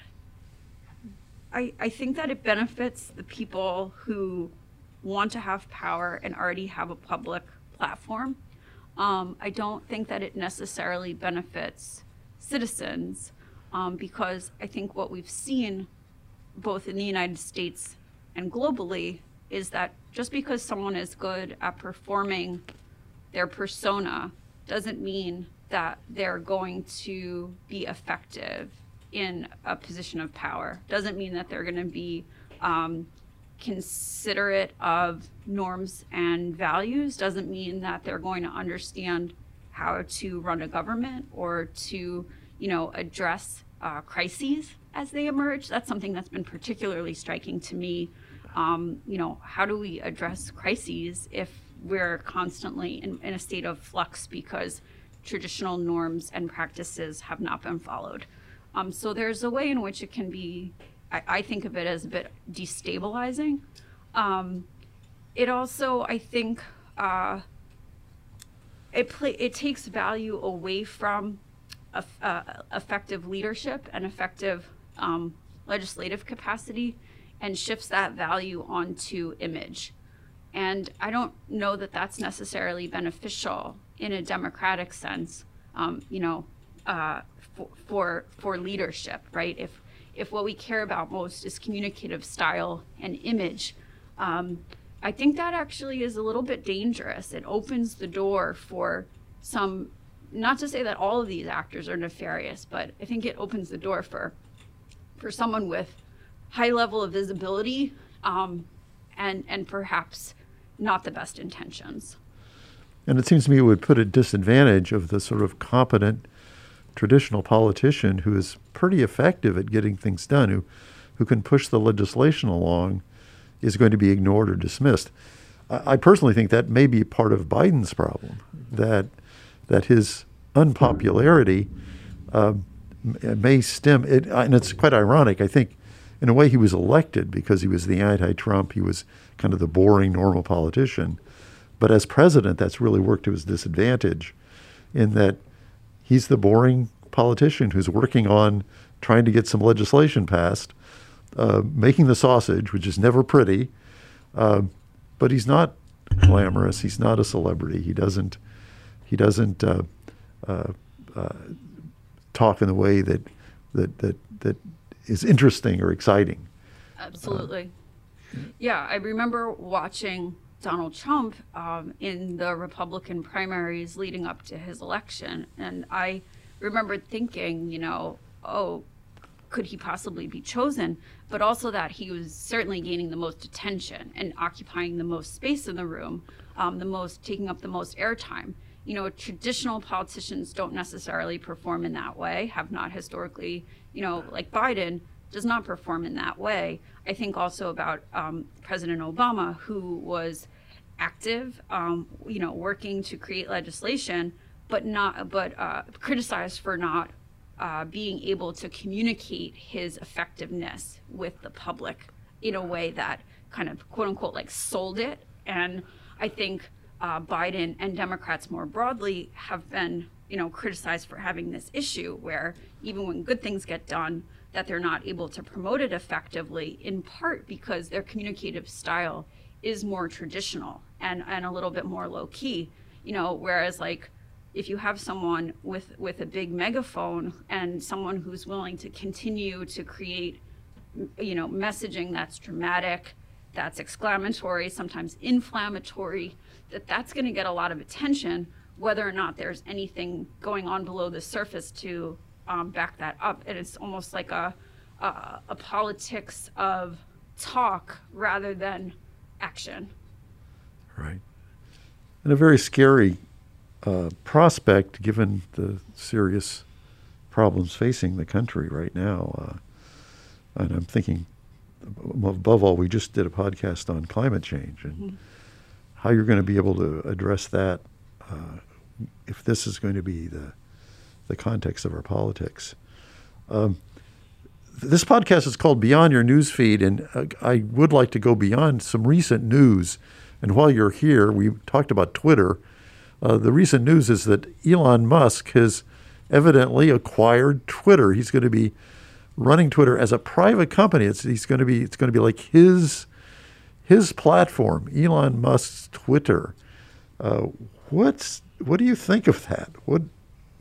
I, I think that it benefits the people who want to have power and already have a public platform. Um, I don't think that it necessarily benefits citizens um, because I think what we've seen both in the United States and globally is that just because someone is good at performing their persona doesn't mean that they're going to be effective in a position of power. Doesn't mean that they're going to be um, considerate of norms and values. Doesn't mean that they're going to understand how to run a government or to, you know, address uh, crises as they emerge. That's something that's been particularly striking to me. Um, you know, how do we address crises if we're constantly in, in a state of flux because traditional norms and practices have not been followed? Um, so there's a way in which it can be, I, I think of it as a bit destabilizing. Um, it also, I think, uh, it play it takes value away from eff- uh, effective leadership and effective um, legislative capacity and shifts that value onto image and i don't know that that's necessarily beneficial in a democratic sense um, you know uh, for, for for leadership right if if what we care about most is communicative style and image um, I think that actually is a little bit dangerous. It opens the door for some, not to say that all of these actors are nefarious, but I think it opens the door for, for someone with high level of visibility, um, and and perhaps not the best intentions. And it seems to me it would put a disadvantage of the sort of competent traditional politician who is pretty effective at getting things done, who, who can push the legislation along, is going to be ignored or dismissed. I, I personally think that may be part of Biden's problem that that his unpopularity uh, may stem it, and it's quite ironic. I think, in a way, he was elected because he was the anti-Trump. He was kind of the boring, normal politician. But as president, that's really worked to his disadvantage, in that he's the boring politician who's working on trying to get some legislation passed, uh, making the sausage, which is never pretty. Uh, but he's not glamorous. He's not a celebrity. He doesn't. He doesn't uh, uh, uh talk in the way that that that that is interesting or exciting. Absolutely. yeah, I remember watching Donald Trump um, in the Republican primaries leading up to his election, and I remember thinking, you know, oh, could he possibly be chosen? But also that he was certainly gaining the most attention and occupying the most space in the room, um, the most taking up the most airtime you know, traditional politicians don't necessarily perform in that way, have not historically, you know, like Biden does not perform in that way. I think also about um, President Obama, who was active, um, you know, working to create legislation, but not, but uh, criticized for not uh, being able to communicate his effectiveness with the public in a way that kind of quote unquote like sold it. And I think uh, Biden and Democrats more broadly have been, you know, criticized for having this issue where even when good things get done, that they're not able to promote it effectively, in part because their communicative style is more traditional and, and a little bit more low key. You know, whereas like if you have someone with with a big megaphone and someone who's willing to continue to create you know messaging that's dramatic that's exclamatory sometimes inflammatory that that's going to get a lot of attention, whether or not there's anything going on below the surface to um, back that up. And it's almost like a, a, a politics of talk rather than action. Right. And a very scary uh, prospect given the serious problems facing the country right now. Uh, and I'm thinking, above all, we just did a podcast on climate change. And mm-hmm how you're going to be able to address that uh, if this is going to be the the context of our politics. Um, this podcast is called Beyond Your News Feed, and uh, I would like to go beyond some recent news. And while you're here, we talked about Twitter. Uh, the recent news is that Elon Musk has evidently acquired Twitter. He's going to be running Twitter as a private company. It's he's going to be it's going to be like his his platform, Elon Musk's Twitter. Uh, what's what do you think of that? What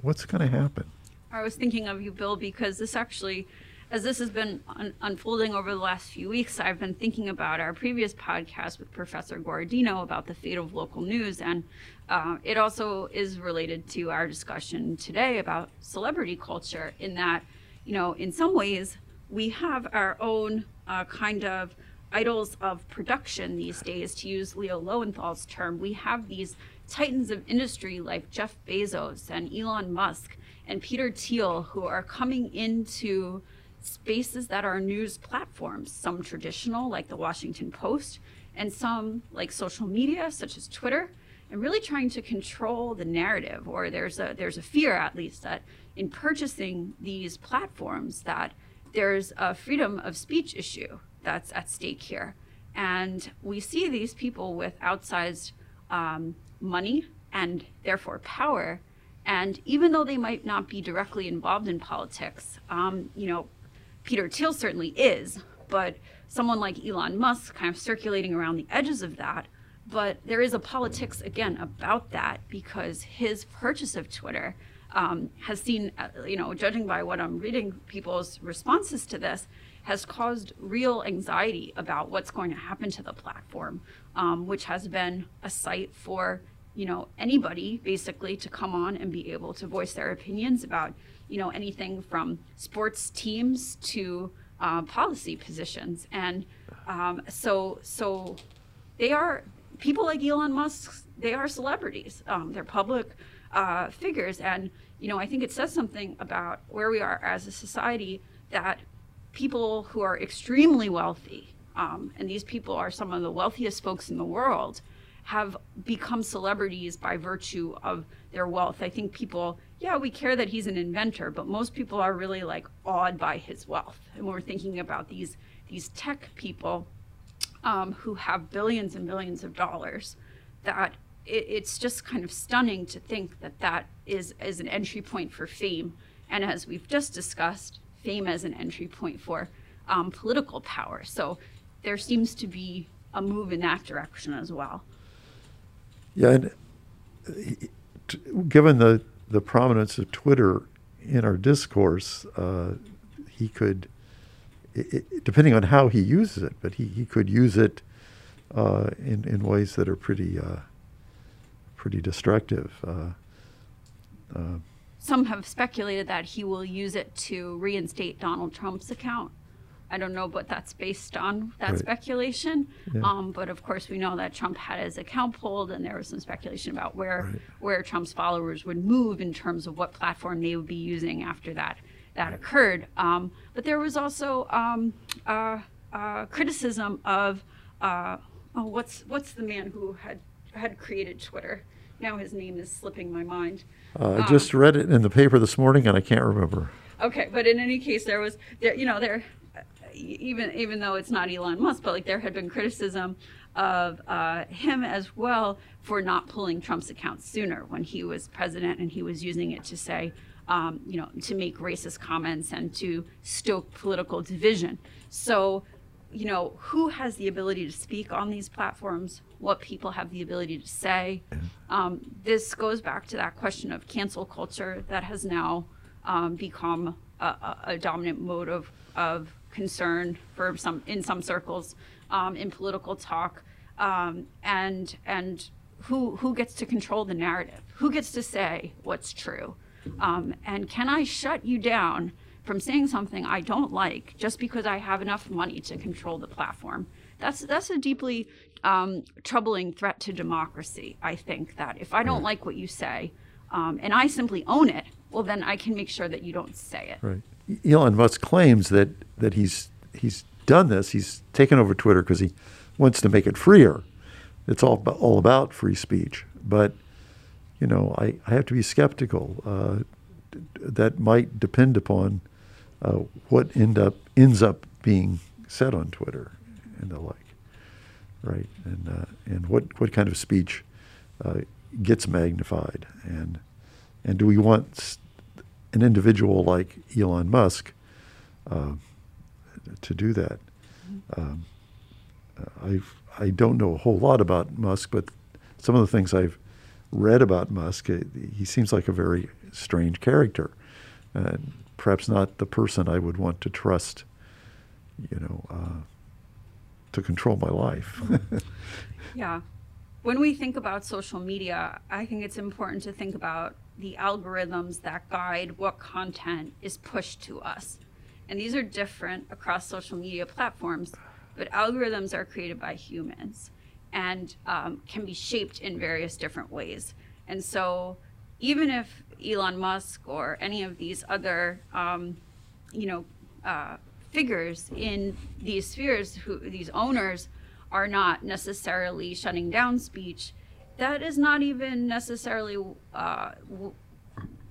what's going to happen? I was thinking of you, Bill, because this actually, as this has been un- unfolding over the last few weeks, I've been thinking about our previous podcast with Professor Guardino about the fate of local news, and uh, it also is related to our discussion today about celebrity culture. In that, you know, in some ways, we have our own uh, kind of idols of production these days, to use Leo Lowenthal's term. We have these titans of industry like Jeff Bezos and Elon Musk and Peter Thiel who are coming into spaces that are news platforms, some traditional like the Washington Post, and some like social media such as Twitter, and really trying to control the narrative. Or there's a there's a fear at least that in purchasing these platforms that there's a freedom of speech issue that's at stake here. And we see these people with outsized um, money and therefore power. And even though they might not be directly involved in politics, um, you know, Peter Thiel certainly is, but someone like Elon Musk kind of circulating around the edges of that. But there is a politics, again, about that because his purchase of Twitter um, has seen, uh, you know, judging by what I'm reading, people's responses to this, has caused real anxiety about what's going to happen to the platform, um, which has been a site for you know anybody basically to come on and be able to voice their opinions about you know anything from sports teams to uh, policy positions, and um, so so they are people like Elon Musk. They are celebrities. Um, they're public uh, figures, and you know I think it says something about where we are as a society that people who are extremely wealthy, um, and these people are some of the wealthiest folks in the world, have become celebrities by virtue of their wealth. I think people, yeah, we care that he's an inventor, but most people are really like awed by his wealth. And when we're thinking about these these tech people um, who have billions and billions of dollars, that it, it's just kind of stunning to think that that is is an entry point for fame. And as we've just discussed, fame as an entry point for um, political power. So there seems to be a move in that direction as well. Yeah, and uh, given the, the prominence of Twitter in our discourse, uh, he could, it, depending on how he uses it, but he, he could use it uh, in, in ways that are pretty, uh, pretty destructive. Uh, uh, Some have speculated that he will use it to reinstate Donald Trump's account. I don't know what that's based on, that right. speculation. Yeah. Um, but of course, we know that Trump had his account pulled, and there was some speculation about where right. where Trump's followers would move in terms of what platform they would be using after that that right. occurred. Um, but there was also um, uh, uh, criticism of uh, oh, what's what's the man who had had created Twitter? Now his name is slipping my mind. Uh, I just read it in the paper this morning, and I can't remember. Okay, but in any case, there was there, you know, there even even though it's not Elon Musk, but like there had been criticism of uh, him as well for not pulling Trump's account sooner when he was president and he was using it to say, um, you know, to make racist comments and to stoke political division. So, you know, who has the ability to speak on these platforms? What people have the ability to say? Um, this goes back to that question of cancel culture that has now um, become a, a, dominant mode of, of concern for some in some circles um, in political talk, um, and and who who gets to control the narrative? Who gets to say what's true? Um, and can I shut you down from saying something I don't like just because I have enough money to control the platform? That's that's a deeply um, troubling threat to democracy. I think that if I don't like what you say, um, and I simply own it, well, then I can make sure that you don't say it. Right. Elon Musk claims that that he's he's done this. He's taken over Twitter because he wants to make it freer. It's all all about free speech, but you know, I, I have to be skeptical. Uh, that might depend upon uh, what end up ends up being said on Twitter and the like, right? And uh, and what what kind of speech uh, gets magnified, and and do we want an individual like Elon Musk uh, to do that. Um, I I don't know a whole lot about Musk, but some of the things I've read about Musk, uh, he seems like a very strange character, and perhaps not the person I would want to trust. You know, uh, to control my life. yeah. When we think about social media, I think it's important to think about the algorithms that guide what content is pushed to us. And these are different across social media platforms, but algorithms are created by humans and um, can be shaped in various different ways. And so, even if Elon Musk or any of these other, um, you know, uh, figures in these spheres, who these owners are not necessarily shutting down speech, that is not even necessarily uh,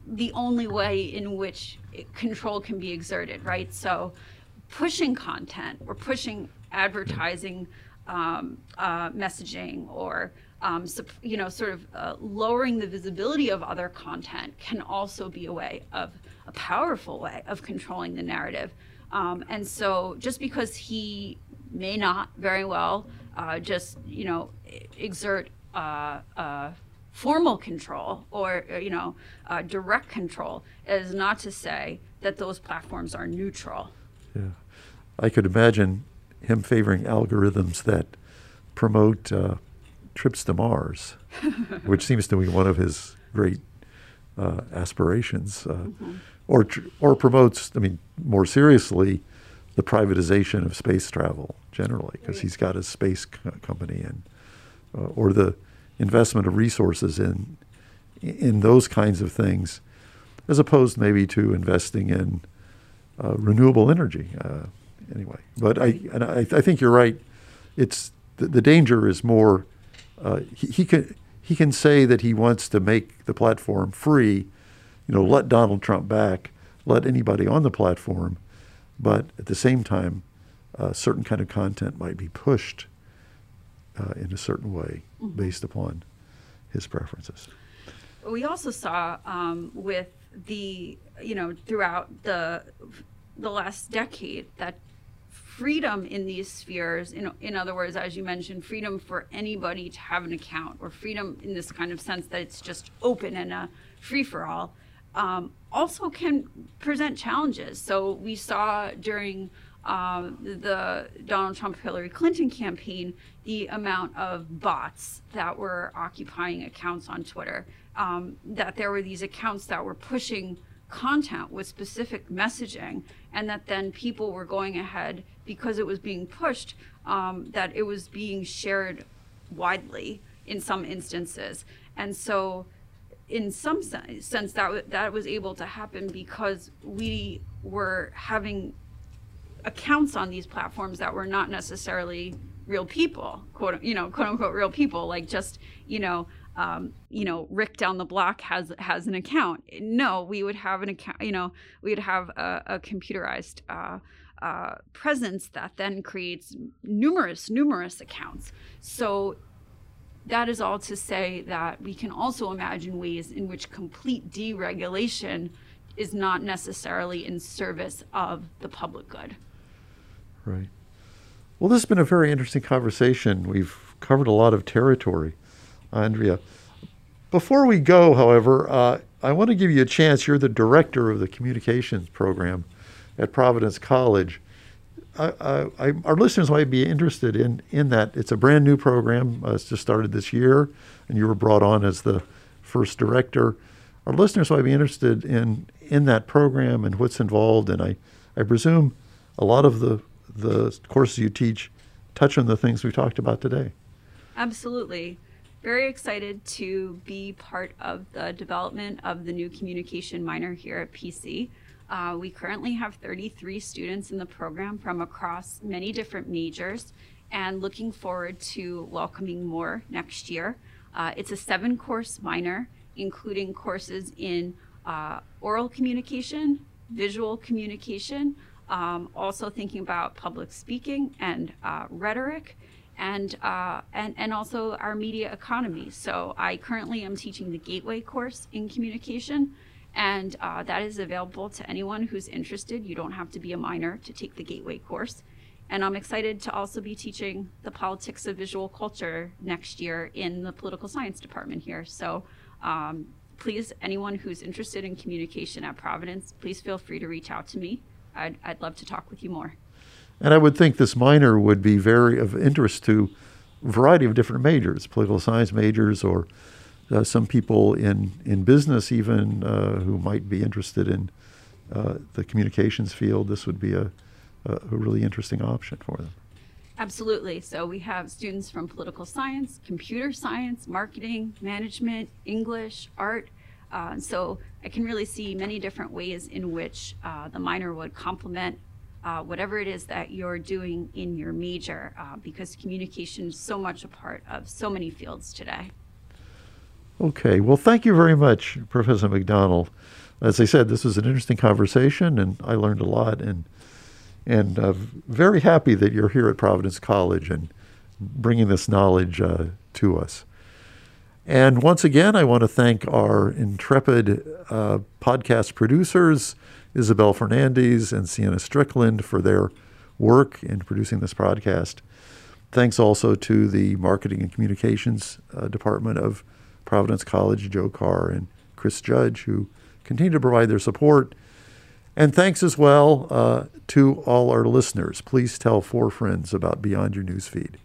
the only way in which control can be exerted, right? So, pushing content or pushing advertising um, uh, messaging or um, you know, sort of uh, lowering the visibility of other content can also be a way of a powerful way of controlling the narrative. Um, and so, just because he may not very well uh, just you know exert uh, uh, formal control or uh, you know uh, direct control is not to say that those platforms are neutral. Yeah, I could imagine him favoring algorithms that promote uh, trips to Mars, which seems to be one of his great uh, aspirations, uh, mm-hmm. or or promotes. I mean, more seriously, the privatization of space travel generally, because he's got a space co- company and uh, or the investment of resources in in those kinds of things, as opposed maybe to investing in uh, renewable energy. Uh, anyway, but I and I, I, think you're right. It's the, the danger is more uh, he, he can he can say that he wants to make the platform free, you know, let Donald Trump back, let anybody on the platform, but at the same time, uh, certain kind of content might be pushed uh, in a certain way mm-hmm. based upon his preferences. We also saw um, with the you know throughout the the last decade that freedom in these spheres in, in other words as you mentioned freedom for anybody to have an account or freedom in this kind of sense that it's just open and a free for all um, also can present challenges so we saw during um, the Donald Trump Hillary Clinton campaign, the amount of bots that were occupying accounts on Twitter, um, that there were these accounts that were pushing content with specific messaging, and that then people were going ahead because it was being pushed, um, that it was being shared widely in some instances. And so, in some sense, that, that was able to happen because we were having accounts on these platforms that were not necessarily real people, quote you know, quote unquote real people, like just you know, um, you know, Rick down the block has has an account. No, we would have an account. You know, we would have a, a computerized. Uh, uh, presence that then creates numerous, numerous accounts. So that is all to say that we can also imagine ways in which complete deregulation is not necessarily in service of the public good. Right. Well, this has been a very interesting conversation. We've covered a lot of territory, Andrea. Before we go, however, uh, I want to give you a chance. You're the director of the communications program at Providence College. I, I, our listeners might be interested in, in that. It's a brand new program. Uh, it's just started this year, and you were brought on as the first director. Our listeners might be interested in, in that program and what's involved, and I, I presume a lot of the the courses you teach touch on the things we talked about today. Absolutely. Very excited to be part of the development of the new communication minor here at PC. Uh, we currently have 33 students in the program from across many different majors and looking forward to welcoming more next year. Uh, it's a seven course minor, including courses in uh, oral communication, visual communication, um, also thinking about public speaking and uh, rhetoric and, uh, and, and also our media economy. So I currently am teaching the Gateway course in communication, and uh, that is available to anyone who's interested. You don't have to be a minor to take the Gateway course. And I'm excited to also be teaching the politics of visual culture next year in the political science department here. So um, please, anyone who's interested in communication at Providence, please feel free to reach out to me. I'd, I'd love to talk with you more. And I would think this minor would be very of interest to a variety of different majors, political science majors, or uh, some people in, in business even uh, who might be interested in uh, the communications field. This would be a, a really interesting option for them. Absolutely. So we have students from political science, computer science, marketing, management, English, art, uh, so I can really see many different ways in which uh, the minor would complement uh, whatever it is that you're doing in your major, uh, because communication is so much a part of so many fields today. Okay, well, thank you very much, Professor McDonnell. As I said, this was an interesting conversation, and I learned a lot, and and uh, very happy that you're here at Providence College and bringing this knowledge uh, to us. And once again, I want to thank our intrepid uh, podcast producers, Isabel Fernandez and Sienna Strickland, for their work in producing this podcast. Thanks also to the Marketing and Communications uh, Department of Providence College, Joe Carr and Chris Judge, who continue to provide their support. And thanks as well uh, to all our listeners. Please tell four friends about Beyond Your Newsfeed.